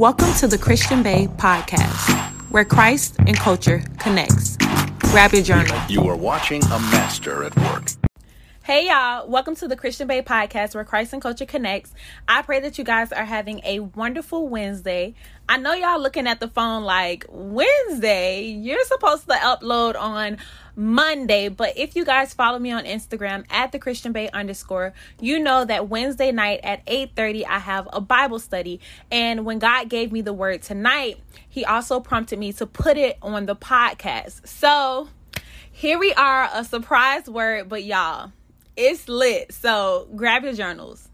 Welcome to the Christian Bae podcast, where Christ and culture connects. Grab your journal. You are watching a master at work. Hey y'all, welcome to the Christian Bae podcast where Christ and culture connects. I pray that you guys are having a wonderful Wednesday. I know y'all looking at the phone like Wednesday, you're supposed to upload on Monday, but if you guys follow me on Instagram at the Christian Bae underscore, you know that Wednesday night at 8:30 I have a Bible study. And when God gave me the word tonight, he also prompted me to put it on the podcast. So here we are, a surprise word, but y'all it's lit. So grab your journals.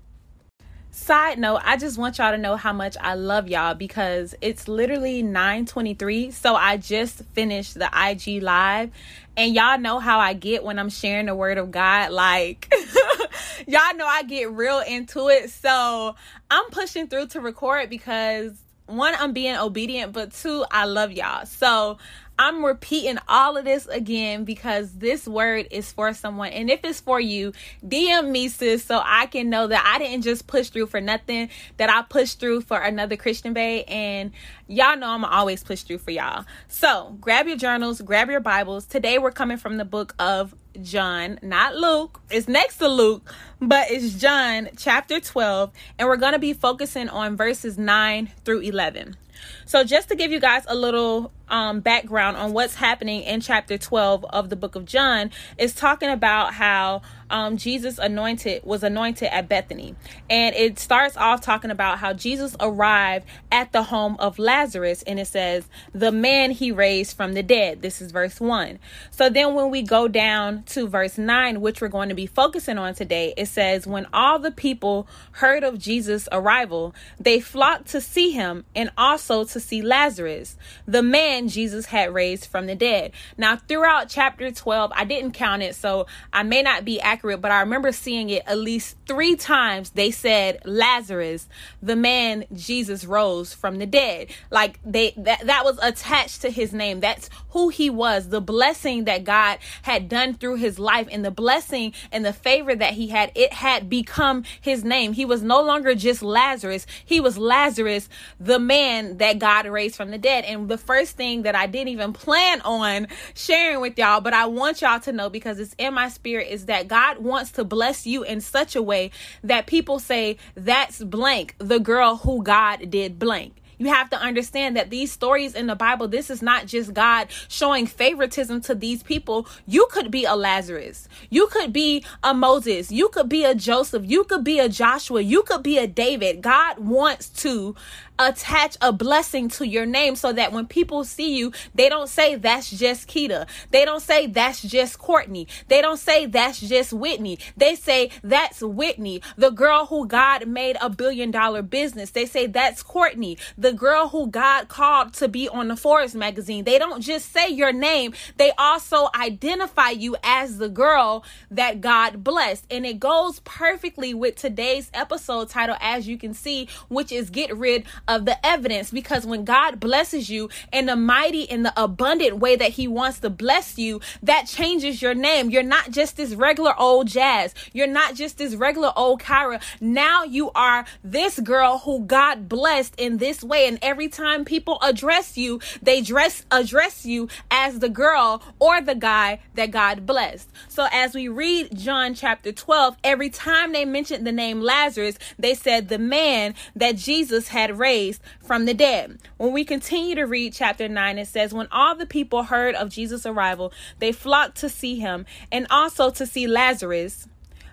Side note, I just want y'all to know how much I love y'all because it's literally 9:23. So I just finished the IG live and y'all know how I get when I'm sharing the word of God like y'all know I get real into it. So I'm pushing through to record because one I'm being obedient, but two I love y'all. So I'm repeating all of this again because this word is for someone. And if it's for you, DM me, sis, so I can know that I didn't just push through for nothing, that I pushed through for another Christian Bae. And y'all know I'm always push through for y'all. So grab your journals, grab your Bibles. Today we're coming from the book of John, not Luke. It's next to Luke, but it's John chapter 12. And we're going to be focusing on verses 9 through 11. So, just to give you guys a little um, background on what's happening in chapter 12 of the book of John, is talking about how um, Jesus anointed was anointed at Bethany, and it starts off talking about how Jesus arrived at the home of Lazarus, and it says the man he raised from the dead. This is verse one. So then, when we go down to verse nine, which we're going to be focusing on today, it says when all the people heard of Jesus' arrival, they flocked to see him and also to see Lazarus, the man Jesus had raised from the dead. Now, throughout chapter 12, I didn't count it, so I may not be accurate accurate, but I remember seeing it at least three times. They said Lazarus, the man Jesus rose from the dead. Like they that that was attached to his name. That's who he was. The blessing that God had done through his life and the blessing and the favor that he had, it had become his name. He was no longer just Lazarus. He was Lazarus, the man that God raised from the dead. And the first thing that I didn't even plan on sharing with y'all, but I want y'all to know because it's in my spirit is that God wants to bless you in such a way that people say, that's blank, the girl who God did blank. You have to understand that these stories in the Bible, this is not just God showing favoritism to these people. You could be a Lazarus. You could be a Moses. You could be a Joseph. You could be a Joshua. You could be a David. God wants to attach a blessing to your name so that when people see you, they don't say that's just Keita. They don't say that's just Courtney. They don't say that's just Whitney. They say that's Whitney, the girl who God made a billion dollar business. They say that's Courtney, the girl who God called to be on the Forbes magazine. They don't just say your name, they also identify you as the girl that God blessed. And it goes perfectly with today's episode title, as you can see, which is Get Rid of the Evidence. Because when God blesses you in the mighty and the abundant way that He wants to bless you, that changes your name. You're not just this regular old Jazz, you're not just this regular old Kyra. Now you are this girl who God blessed in this way. And every time people address you, they dress address you as the girl or the guy that God blessed. So as we read John chapter 12, every time they mentioned the name Lazarus, they said the man that Jesus had raised from the dead. When we continue to read chapter 9, it says, When all the people heard of Jesus' arrival, they flocked to see him and also to see Lazarus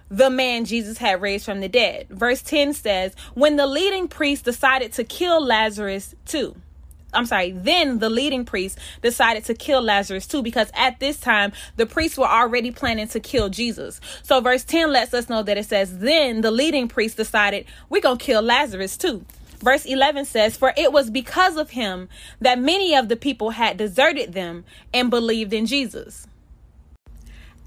the man Jesus had raised from the dead. Verse 10 says, When the leading priest decided to kill Lazarus too. I'm sorry, then the leading priest decided to kill Lazarus too, because at this time, the priests were already planning to kill Jesus. So, verse 10 lets us know that it says, Then the leading priest decided, We're going to kill Lazarus too. Verse 11 says, For it was because of him that many of the people had deserted them and believed in Jesus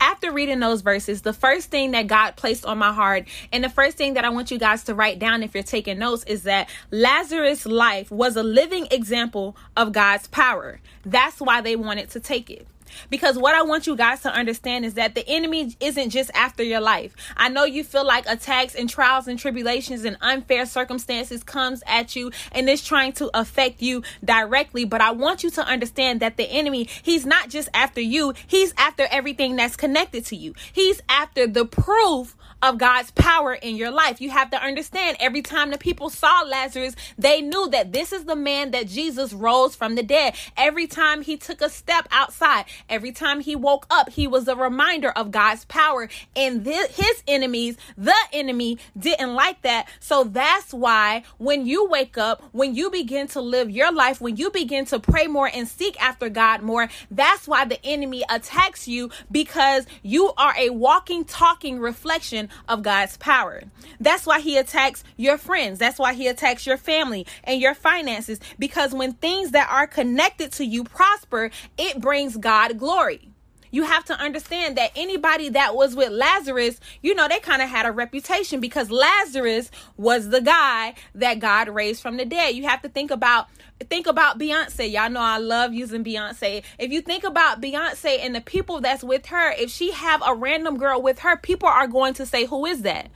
after reading those verses, the first thing that God placed on my heart, and the first thing that I want you guys to write down if you're taking notes, is that Lazarus' life was a living example of God's power. That's why they wanted to take it. Because what I want you guys to understand is that the enemy isn't just after your life. I know you feel like attacks and trials and tribulations and unfair circumstances comes at you and is trying to affect you directly, but I want you to understand that the enemy, he's not just after you, he's after everything that's connected to you. He's after the proof of God's power in your life. You have to understand every time the people saw Lazarus, they knew that this is the man that Jesus rose from the dead. Every time he took a step outside, every time he woke up, he was a reminder of God's power. And th- his enemies, the enemy, didn't like that. So that's why when you wake up, when you begin to live your life, when you begin to pray more and seek after God more, that's why the enemy attacks you because you are a walking, talking reflection of God's power. That's why he attacks your friends. That's why he attacks your family and your finances because when things that are connected to you prosper, it brings God glory you have to understand that anybody that was with Lazarus, you know, they kind of had a reputation because Lazarus was the guy that God raised from the dead. You have to think about think about Beyonce. Y'all know I love using Beyonce. If you think about Beyonce and the people that's with her, if she have a random girl with her, people are going to say, "Who is that?"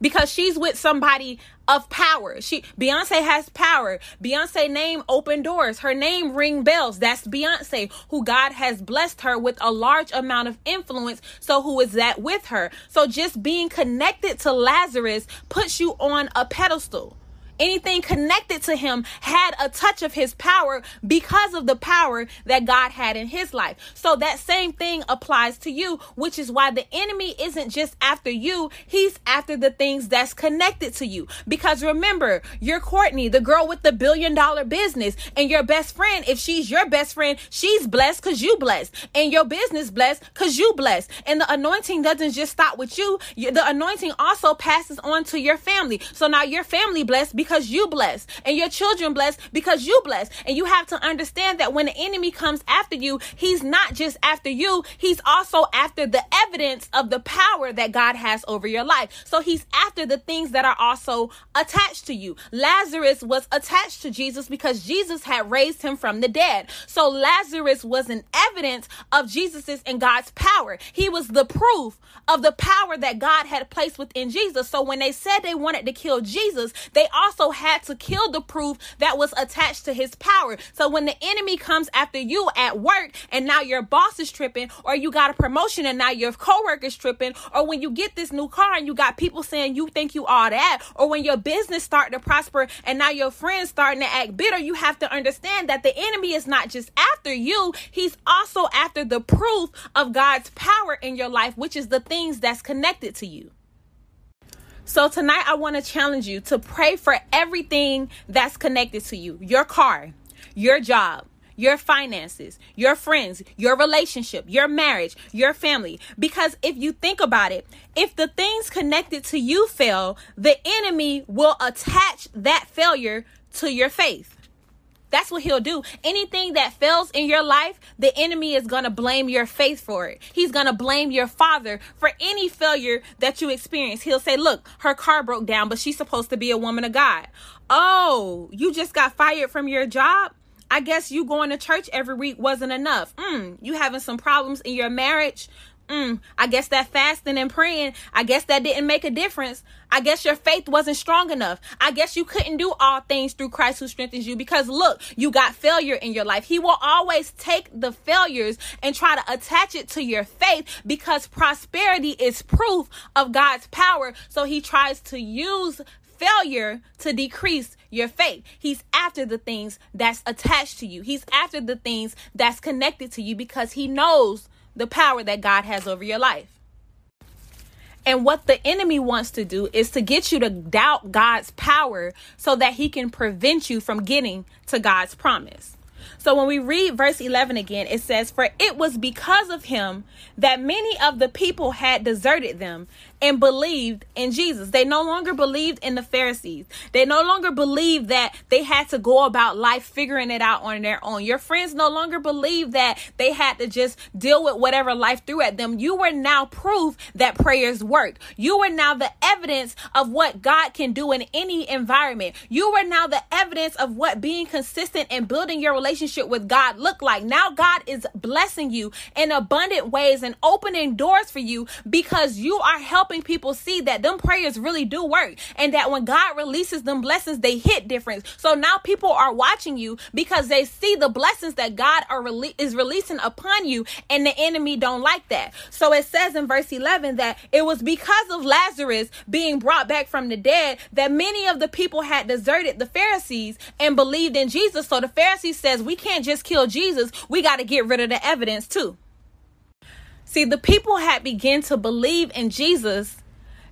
Because she's with somebody of power. She Beyonce has power. Beyonce name open doors. Her name ring bells. That's Beyonce who God has blessed her with a large amount of influence. So who is that with her? So just being connected to Lazarus puts you on a pedestal anything connected to him had a touch of his power because of the power that God had in his life. So that same thing applies to you, which is why the enemy isn't just after you, he's after the things that's connected to you. Because remember, you're Courtney, the girl with the billion dollar business, and your best friend, if she's your best friend, she's blessed because you blessed, and your business blessed because you blessed. And the anointing doesn't just stop with you, the anointing also passes on to your family. So now your family blessed because you blessed and your children blessed because you blessed. And you have to understand that when the enemy comes after you, he's not just after you, he's also after the evidence of the power that God has over your life. So he's after the things that are also attached to you. Lazarus was attached to Jesus because Jesus had raised him from the dead. So Lazarus was an evidence of Jesus's and God's power. He was the proof of the power that God had placed within Jesus. So when they said they wanted to kill Jesus, they also had to kill the proof that was attached to his power. So when the enemy comes after you at work and now your boss is tripping, or you got a promotion and now your coworker's tripping, or when you get this new car and you got people saying you think you all that, or when your business start to prosper and now your friends starting to act bitter, you have to understand that the enemy is not just after you, he's also after the proof of God's power in your life, which is the things that's connected to you. So tonight I want to challenge you to pray for everything that's connected to you. Your car, your job, your finances, your friends, your relationship, your marriage, your family. Because if you think about it, if the things connected to you fail, the enemy will attach that failure to your faith. That's what he'll do. Anything that fails in your life, the enemy is going to blame your faith for it. He's going to blame your father for any failure that you experience. He'll say, Look, her car broke down, but she's supposed to be a woman of God. Oh, you just got fired from your job? I guess you going to church every week wasn't enough. Mm, you having some problems in your marriage? Mm, I guess that fasting and praying, I guess that didn't make a difference. I guess your faith wasn't strong enough. I guess you couldn't do all things through Christ who strengthens you because look, you got failure in your life. He will always take the failures and try to attach it to your faith because prosperity is proof of God's power. So he tries to use failure to decrease your faith. He's after the things that's attached to you. He's after the things that's connected to you because he knows the power that God has over your life. And what the enemy wants to do is to get you to doubt God's power so that he can prevent you from getting to God's promise. So when we read verse 11 again, it says, For it was because of him that many of the people had deserted them, and believed in Jesus. They no longer believed in the Pharisees. They no longer believed that they had to go about life figuring it out on their own. Your friends no longer believed that they had to just deal with whatever life threw at them. You were now proof that prayers work. You were now the evidence of what God can do in any environment. You were now the evidence of what being consistent and building your relationship with God look like. Now God is blessing you in abundant ways and opening doors for you because you are helping people see that them prayers really do work and that when God releases them blessings, they hit different. So now people are watching you because they see the blessings that God are rele- is releasing upon you and the enemy don't like that. So it says in verse 11 that it was because of Lazarus being brought back from the dead that many of the people had deserted the Pharisees and believed in Jesus. So the Pharisees says we can't just kill Jesus, we got to get rid of the evidence too. See, the people had begun to believe in Jesus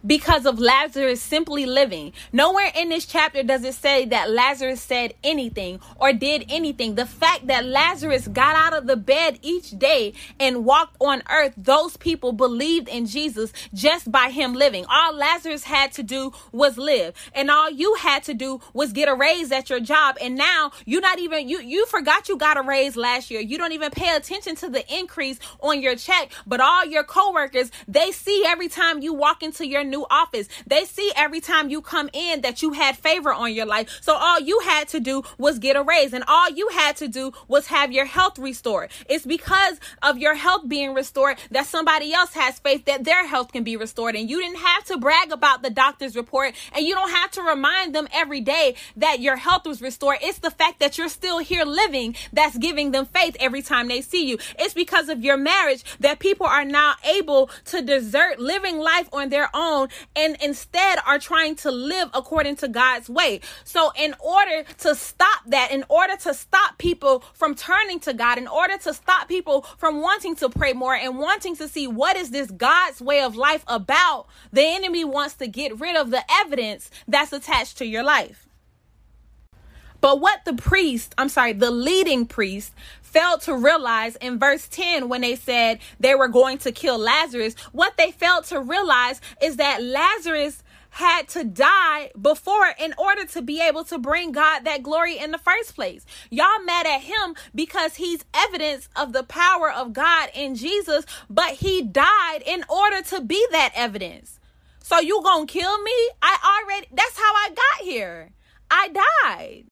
because of Lazarus simply living. Nowhere in this chapter does it say that Lazarus said anything or did anything. The fact that Lazarus got out of the bed each day and walked on earth, those people believed in Jesus just by him living. All Lazarus had to do was live. And all you had to do was get a raise at your job. And now you're not even you you forgot you got a raise last year. You don't even pay attention to the increase on your check, but all your coworkers, they see every time you walk into your office. They see every time you come in that you had favor on your life. So all you had to do was get a raise and all you had to do was have your health restored. It's because of your health being restored that somebody else has faith that their health can be restored. And you didn't have to brag about the doctor's report and you don't have to remind them every day that your health was restored. It's the fact that you're still here living that's giving them faith every time they see you. It's because of your marriage that people are now able to desert living life on their own and instead are trying to live according to God's way. So, in order to stop that, in order to stop people from turning to God, in order to stop people from wanting to pray more and wanting to see what is this God's way of life about, the enemy wants to get rid of the evidence that's attached to your life. But what the priest, I'm sorry, the leading priest failed to realize in verse 10 when they said they were going to kill Lazarus, what they failed to realize is that Lazarus had to die before in order to be able to bring God that glory in the first place. Y'all mad at him because he's evidence of the power of God in Jesus, but he died in order to be that evidence. So you gonna kill me? I already that's how I got here. I died.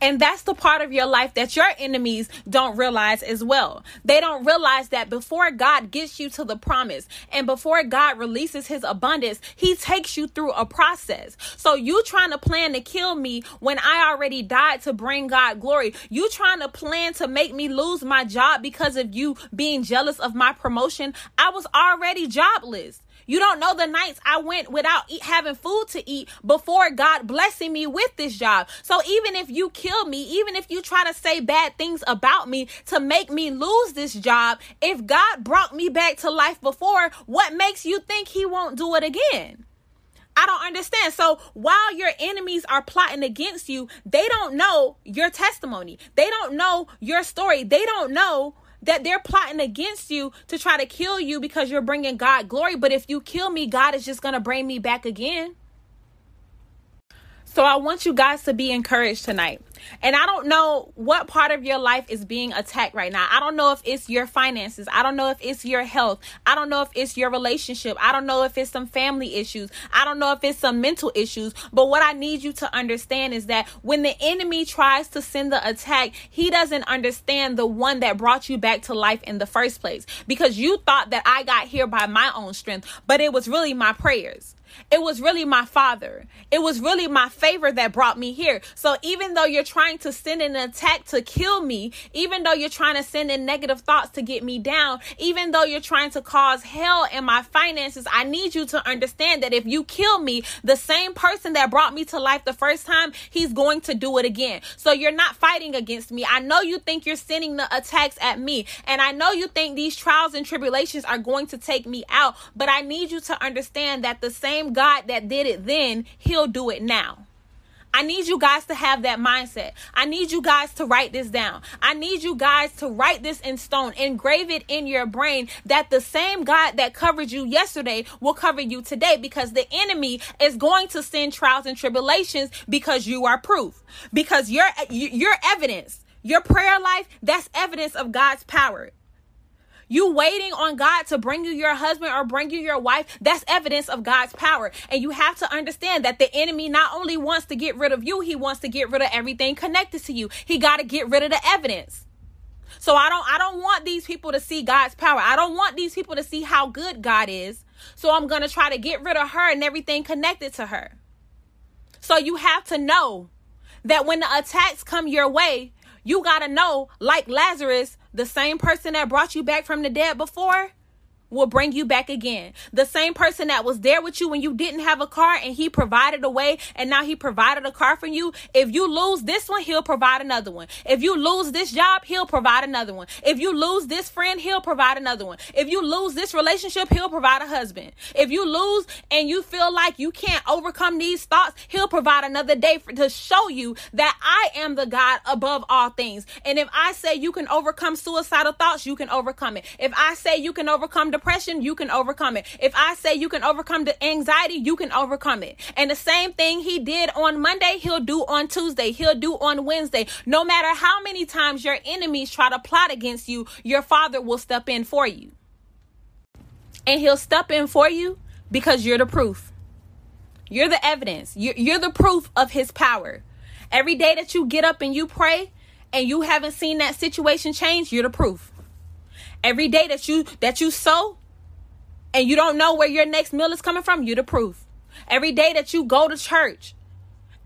And that's the part of your life that your enemies don't realize as well. They don't realize that before God gets you to the promise and before God releases his abundance, he takes you through a process. So you trying to plan to kill me when I already died to bring God glory. You trying to plan to make me lose my job because of you being jealous of my promotion. I was already jobless. You don't know the nights I went without eat, having food to eat before God blessing me with this job. So even if you kill me, even if you try to say bad things about me to make me lose this job, if God brought me back to life before, what makes you think he won't do it again? I don't understand. So while your enemies are plotting against you, they don't know your testimony. They don't know your story. They don't know that they're plotting against you to try to kill you because you're bringing God glory. But if you kill me, God is just going to bring me back again. So I want you guys to be encouraged tonight. And I don't know what part of your life is being attacked right now. I don't know if it's your finances. I don't know if it's your health. I don't know if it's your relationship. I don't know if it's some family issues. I don't know if it's some mental issues. But what I need you to understand is that when the enemy tries to send the attack, he doesn't understand the one that brought you back to life in the first place. Because you thought that I got here by my own strength, but it was really my prayers. It was really my father. It was really my favor that brought me here. So even though you're trying to send an attack to kill me, even though you're trying to send in negative thoughts to get me down, even though you're trying to cause hell in my finances, I need you to understand that if you kill me, the same person that brought me to life the first time, he's going to do it again. So you're not fighting against me. I know you think you're sending the attacks at me, and I know you think these trials and tribulations are going to take me out, but I need you to understand that the same God that did it then, he'll do it now. I need you guys to have that mindset. I need you guys to write this down. I need you guys to write this in stone, engrave it in your brain that the same God that covered you yesterday will cover you today because the enemy is going to send trials and tribulations because you are proof. Because you're you're evidence. Your prayer life, that's evidence of God's power. You waiting on God to bring you your husband or bring you your wife, that's evidence of God's power. And you have to understand that the enemy not only wants to get rid of you, he wants to get rid of everything connected to you. He got to get rid of the evidence. So I don't I don't want these people to see God's power. I don't want these people to see how good God is. So I'm going to try to get rid of her and everything connected to her. So you have to know that when the attacks come your way, you got to know like Lazarus the same person that brought you back from the dead before will bring you back again. The same person that was there with you when you didn't have a car and he provided a way and now he provided a car for you. If you lose this one, he'll provide another one. If you lose this job, he'll provide another one. If you lose this friend, he'll provide another one. If you lose this relationship, he'll provide a husband. If you lose and you feel like you can't overcome these thoughts, he'll provide another day for, to show you that I am the God above all things. And if I say you can overcome suicidal thoughts, you can overcome it. If I say you can overcome depression, you can overcome it. If I say you can overcome the anxiety, you can overcome it. And the same thing he did on Monday, he'll do on Tuesday, he'll do on Wednesday. No matter how many times your enemies try to plot against you, your father will step in for you. And he'll step in for you because you're the proof. You're the evidence. You're, you're the proof of his power. Every day that you get up and you pray and you haven't seen that situation change, you're the proof. Every day that you that you sow and you don't know where your next meal is coming from, you the proof. Every day that you go to church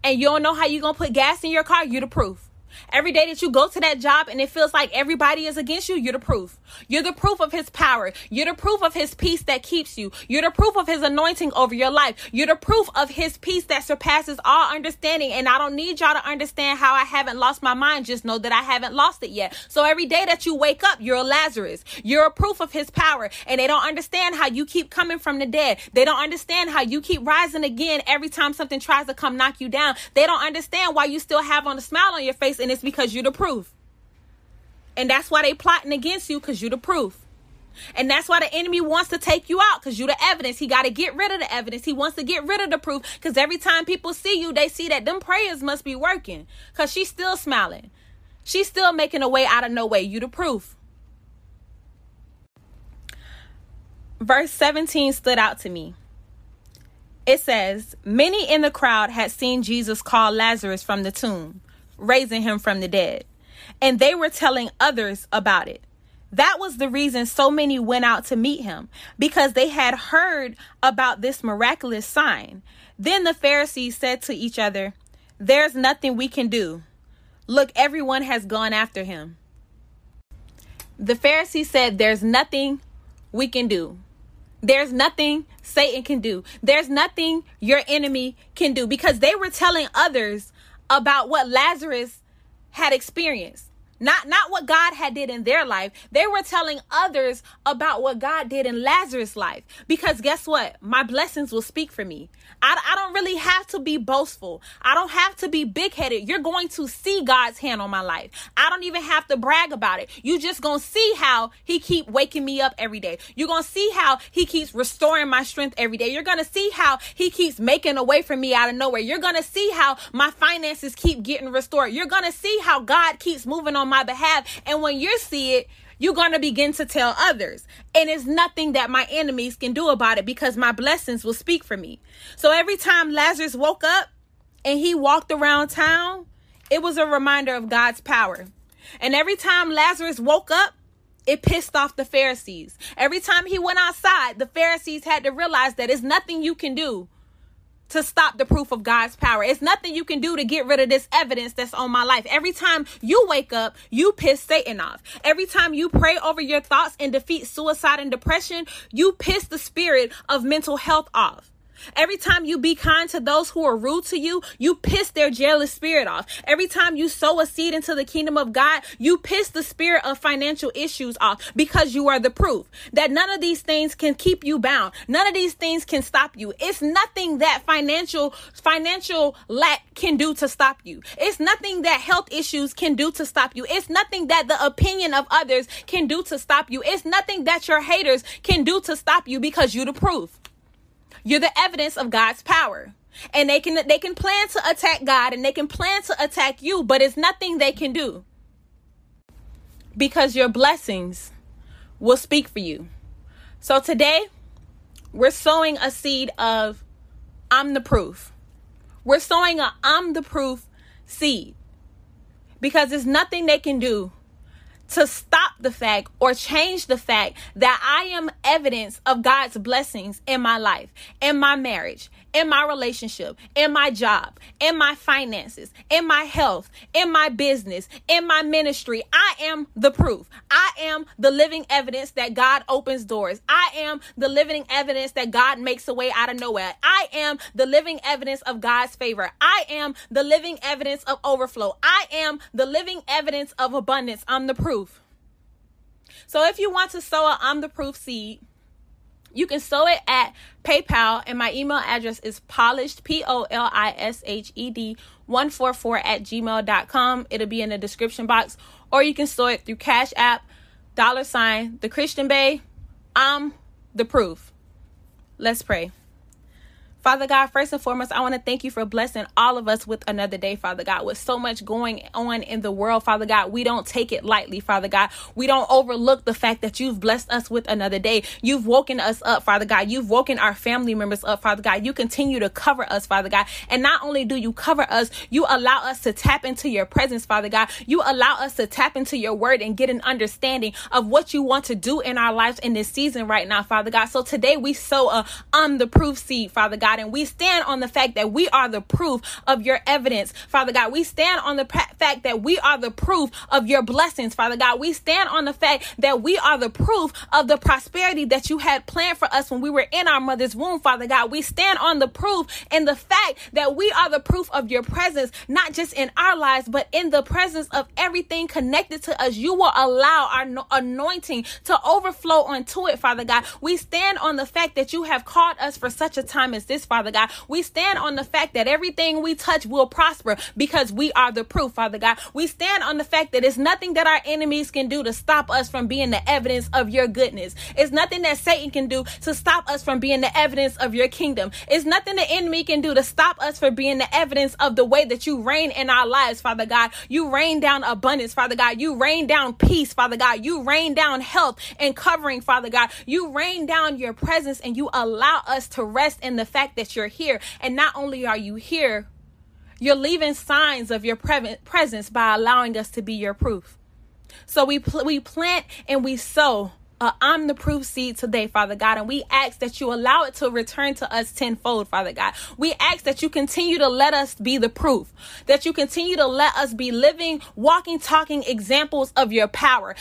and you don't know how you're to put gas in your car, you the proof. Every day that you go to that job and it feels like everybody is against you, you're the proof. You're the proof of his power. You're the proof of his peace that keeps you. You're the proof of his anointing over your life. You're the proof of his peace that surpasses all understanding. And I don't need y'all to understand how I haven't lost my mind. Just know that I haven't lost it yet. So every day that you wake up, you're a Lazarus. You're a proof of his power. And they don't understand how you keep coming from the dead. They don't understand how you keep rising again every time something tries to come knock you down. They don't understand why you still have on a smile on your face and it's because you're the proof. And that's why they plotting against you because you're the proof. And that's why the enemy wants to take you out because you're the evidence. He got to get rid of the evidence. He wants to get rid of the proof because every time people see you, they see that them prayers must be working because she's still smiling. She's still making a way out of no way. You the proof. Verse 17 stood out to me. It says, Many in the crowd had seen Jesus call Lazarus from the tomb, raising him from the dead and they were telling others about it. That was the reason so many went out to meet him because they had heard about this miraculous sign. Then the Pharisees said to each other, There's nothing we can do. Look, everyone has gone after him. The Pharisees said, There's nothing we can do. There's nothing Satan can do. There's nothing your enemy can do because they were telling others about what Lazarus had experienced not not what God had did in their life. They were telling others about what God did in Lazarus' life. Because guess what? My blessings will speak for me. I, I don't really have to be boastful. I don't have to be big headed. You're going to see God's hand on my life. I don't even have to brag about it. You just gonna see how He keep waking me up every day. You're gonna see how He keeps restoring my strength every day. You're gonna see how He keeps making a way for me out of nowhere. You're gonna see how my finances keep getting restored. You're gonna see how God keeps moving on my behalf. And when you see it, you're going to begin to tell others. And it's nothing that my enemies can do about it because my blessings will speak for me. So every time Lazarus woke up and he walked around town, it was a reminder of God's power. And every time Lazarus woke up, it pissed off the Pharisees. Every time he went outside, the Pharisees had to realize that it's nothing you can do to stop the proof of God's power. It's nothing you can do to get rid of this evidence that's on my life. Every time you wake up, you piss Satan off. Every time you pray over your thoughts and defeat suicide and depression, you piss the spirit of mental health off. Every time you be kind to those who are rude to you, you piss their jealous spirit off. Every time you sow a seed into the kingdom of God, you piss the spirit of financial issues off because you are the proof that none of these things can keep you bound. None of these things can stop you. It's nothing that financial financial lack can do to stop you. It's nothing that health issues can do to stop you. It's nothing that the opinion of others can do to stop you. It's nothing that your haters can do to stop you because you're the proof. You're the evidence of God's power. And they can they can plan to attack God and they can plan to attack you, but it's nothing they can do. Because your blessings will speak for you. So today, we're sowing a seed of I'm the proof. We're sowing a I'm the proof seed. Because there's nothing they can do to stop the fact or change the fact that I am evidence of God's blessings in my life, in my marriage, in my relationship, in my job, in my finances, in my health, in my business, in my ministry. I am the proof. I am the living evidence that God opens doors. I am the living evidence that God makes a way out of nowhere. I am the living evidence of God's favor. I am the living evidence of overflow. I am the living evidence of abundance. I'm the proof. So if you want to sow a I'm the proof seed, you can sow it at PayPal, and my email address is polished, P O L I S H E D 144 at gmail.com. It'll be in the description box. Or you can sow it through Cash App, dollar sign, the Christian Bae. I'm the proof. Let's pray. Father God, first and foremost, I want to thank you for blessing all of us with another day, Father God. With so much going on in the world, Father God, we don't take it lightly, Father God. We don't overlook the fact that you've blessed us with another day. You've woken us up, Father God. You've woken our family members up, Father God. You continue to cover us, Father God. And not only do you cover us, you allow us to tap into your presence, Father God. You allow us to tap into your word and get an understanding of what you want to do in our lives in this season right now, Father God. So today we sow a I'm the proof seed, Father God. God. And we stand on the fact that we are the proof of your evidence, Father God. We stand on the fact that we are the proof of your blessings, Father God. We stand on the fact that we are the proof of the prosperity that you had planned for us when we were in our mother's womb, Father God. We stand on the proof and the fact that we are the proof of your presence, not just in our lives, but in the presence of everything connected to us. You will allow our anointing to overflow onto it, Father God. We stand on the fact that you have called us for such a time as this, this, Father God. We stand on the fact that everything we touch will prosper because we are the proof, Father God. We stand on the fact that it's nothing that our enemies can do to stop us from being the evidence of your goodness. It's nothing that Satan can do to stop us from being the evidence of your kingdom. It's nothing the enemy can do to stop us from being the evidence of the way that you reign in our lives, Father God. You rain down abundance, Father God. You rain down peace, Father God. You rain down health and covering, Father God. You rain down your presence and you allow us to rest in the fact that you're here. And not only are you here, you're leaving signs of your pre- presence by allowing us to be your proof. So we pl- we plant and we sow uh, I'm the proof seed today, Father God. And we ask that you allow it to return to us tenfold, Father God. We ask that you continue to let us be the proof, that you continue to let us be living, walking, talking examples of your power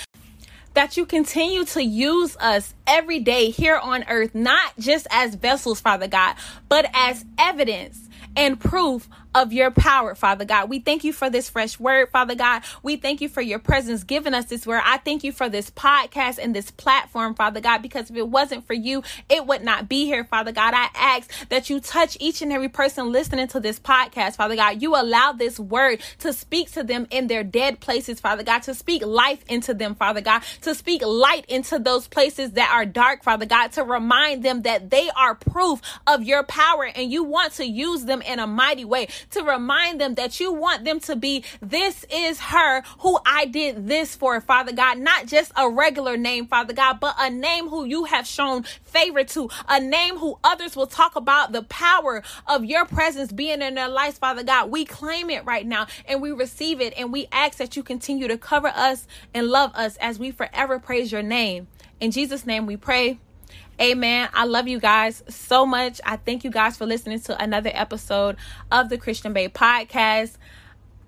that you continue to use us every day here on earth, not just as vessels, Father God, but as evidence and proof of your power, Father God. We thank you for this fresh word, Father God. We thank you for your presence giving us this word. I thank you for this podcast and this platform, Father God, because if it wasn't for you, it would not be here, Father God. I ask that you touch each and every person listening to this podcast, Father God. You allow this word to speak to them in their dead places, Father God, to speak life into them, Father God, to speak light into those places that are dark, Father God, to remind them that they are proof of your power and you want to use them in a mighty way to remind them that you want them to be, this is her who I did this for, Father God. Not just a regular name, Father God, but a name who you have shown favor to, a name who others will talk about the power of your presence being in their lives, Father God. We claim it right now and we receive it and we ask that you continue to cover us and love us as we forever praise your name. In Jesus' name we pray. Amen. I love you guys so much. I thank you guys for listening to another episode of the Christian Bae podcast.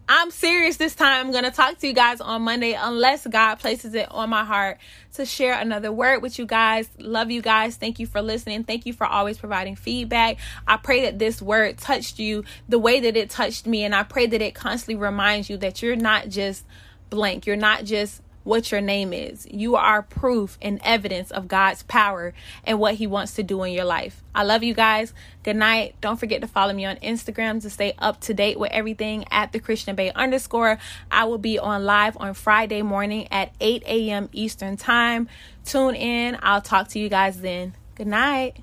I'm serious this time. I'm going to talk to you guys on Monday unless God places it on my heart to share another word with you guys. Love you guys. Thank you for listening. Thank you for always providing feedback. I pray that this word touched you the way that it touched me. And I pray that it constantly reminds you that you're not just blank. You're not just what your name is. You are proof and evidence of God's power and what He wants to do in your life. I love you guys. Good night. Don't forget to follow me on Instagram to stay up to date with everything at the Christian Bae underscore. I will be on live on Friday morning at 8 a.m. Eastern Time. Tune in. I'll talk to you guys then. Good night.